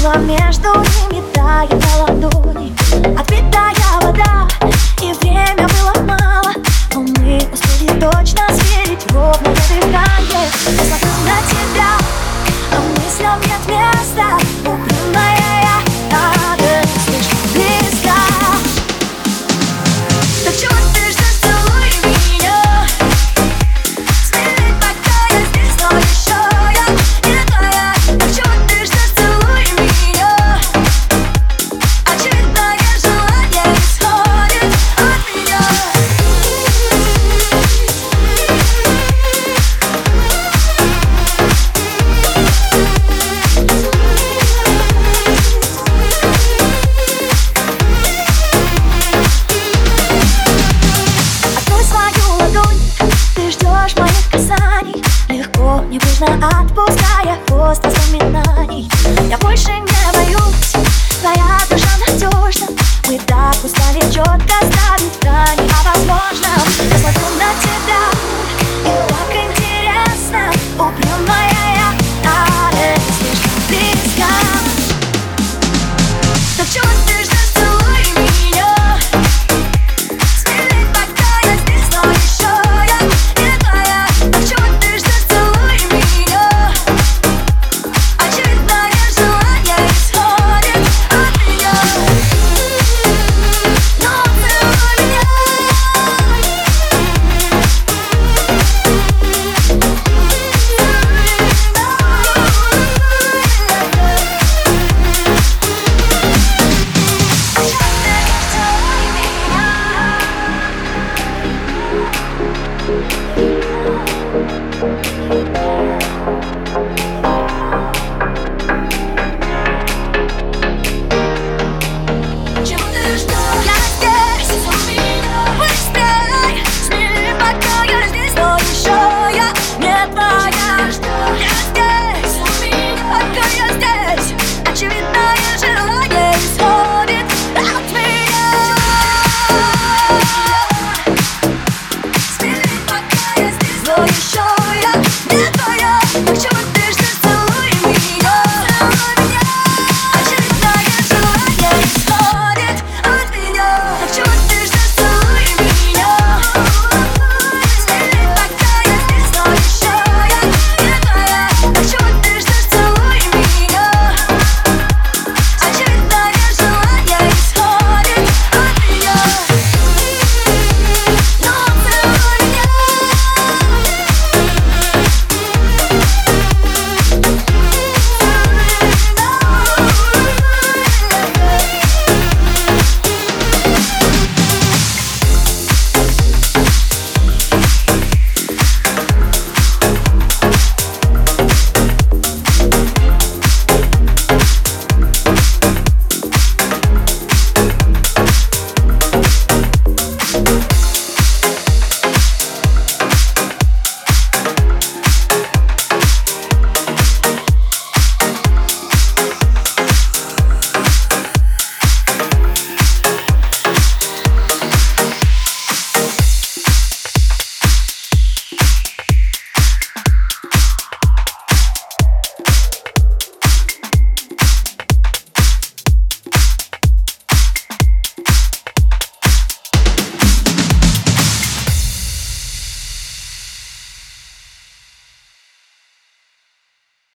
Было между ними тает на ладони Отпитая вода И время было мало. Но мы успели точно сверить ровно дыхание Я смотрю на тебя, а мыслям нет места. Не нужно отпуская хвост воспоминаний Я больше не боюсь, твоя душа надежна. Мы так устали четко ставить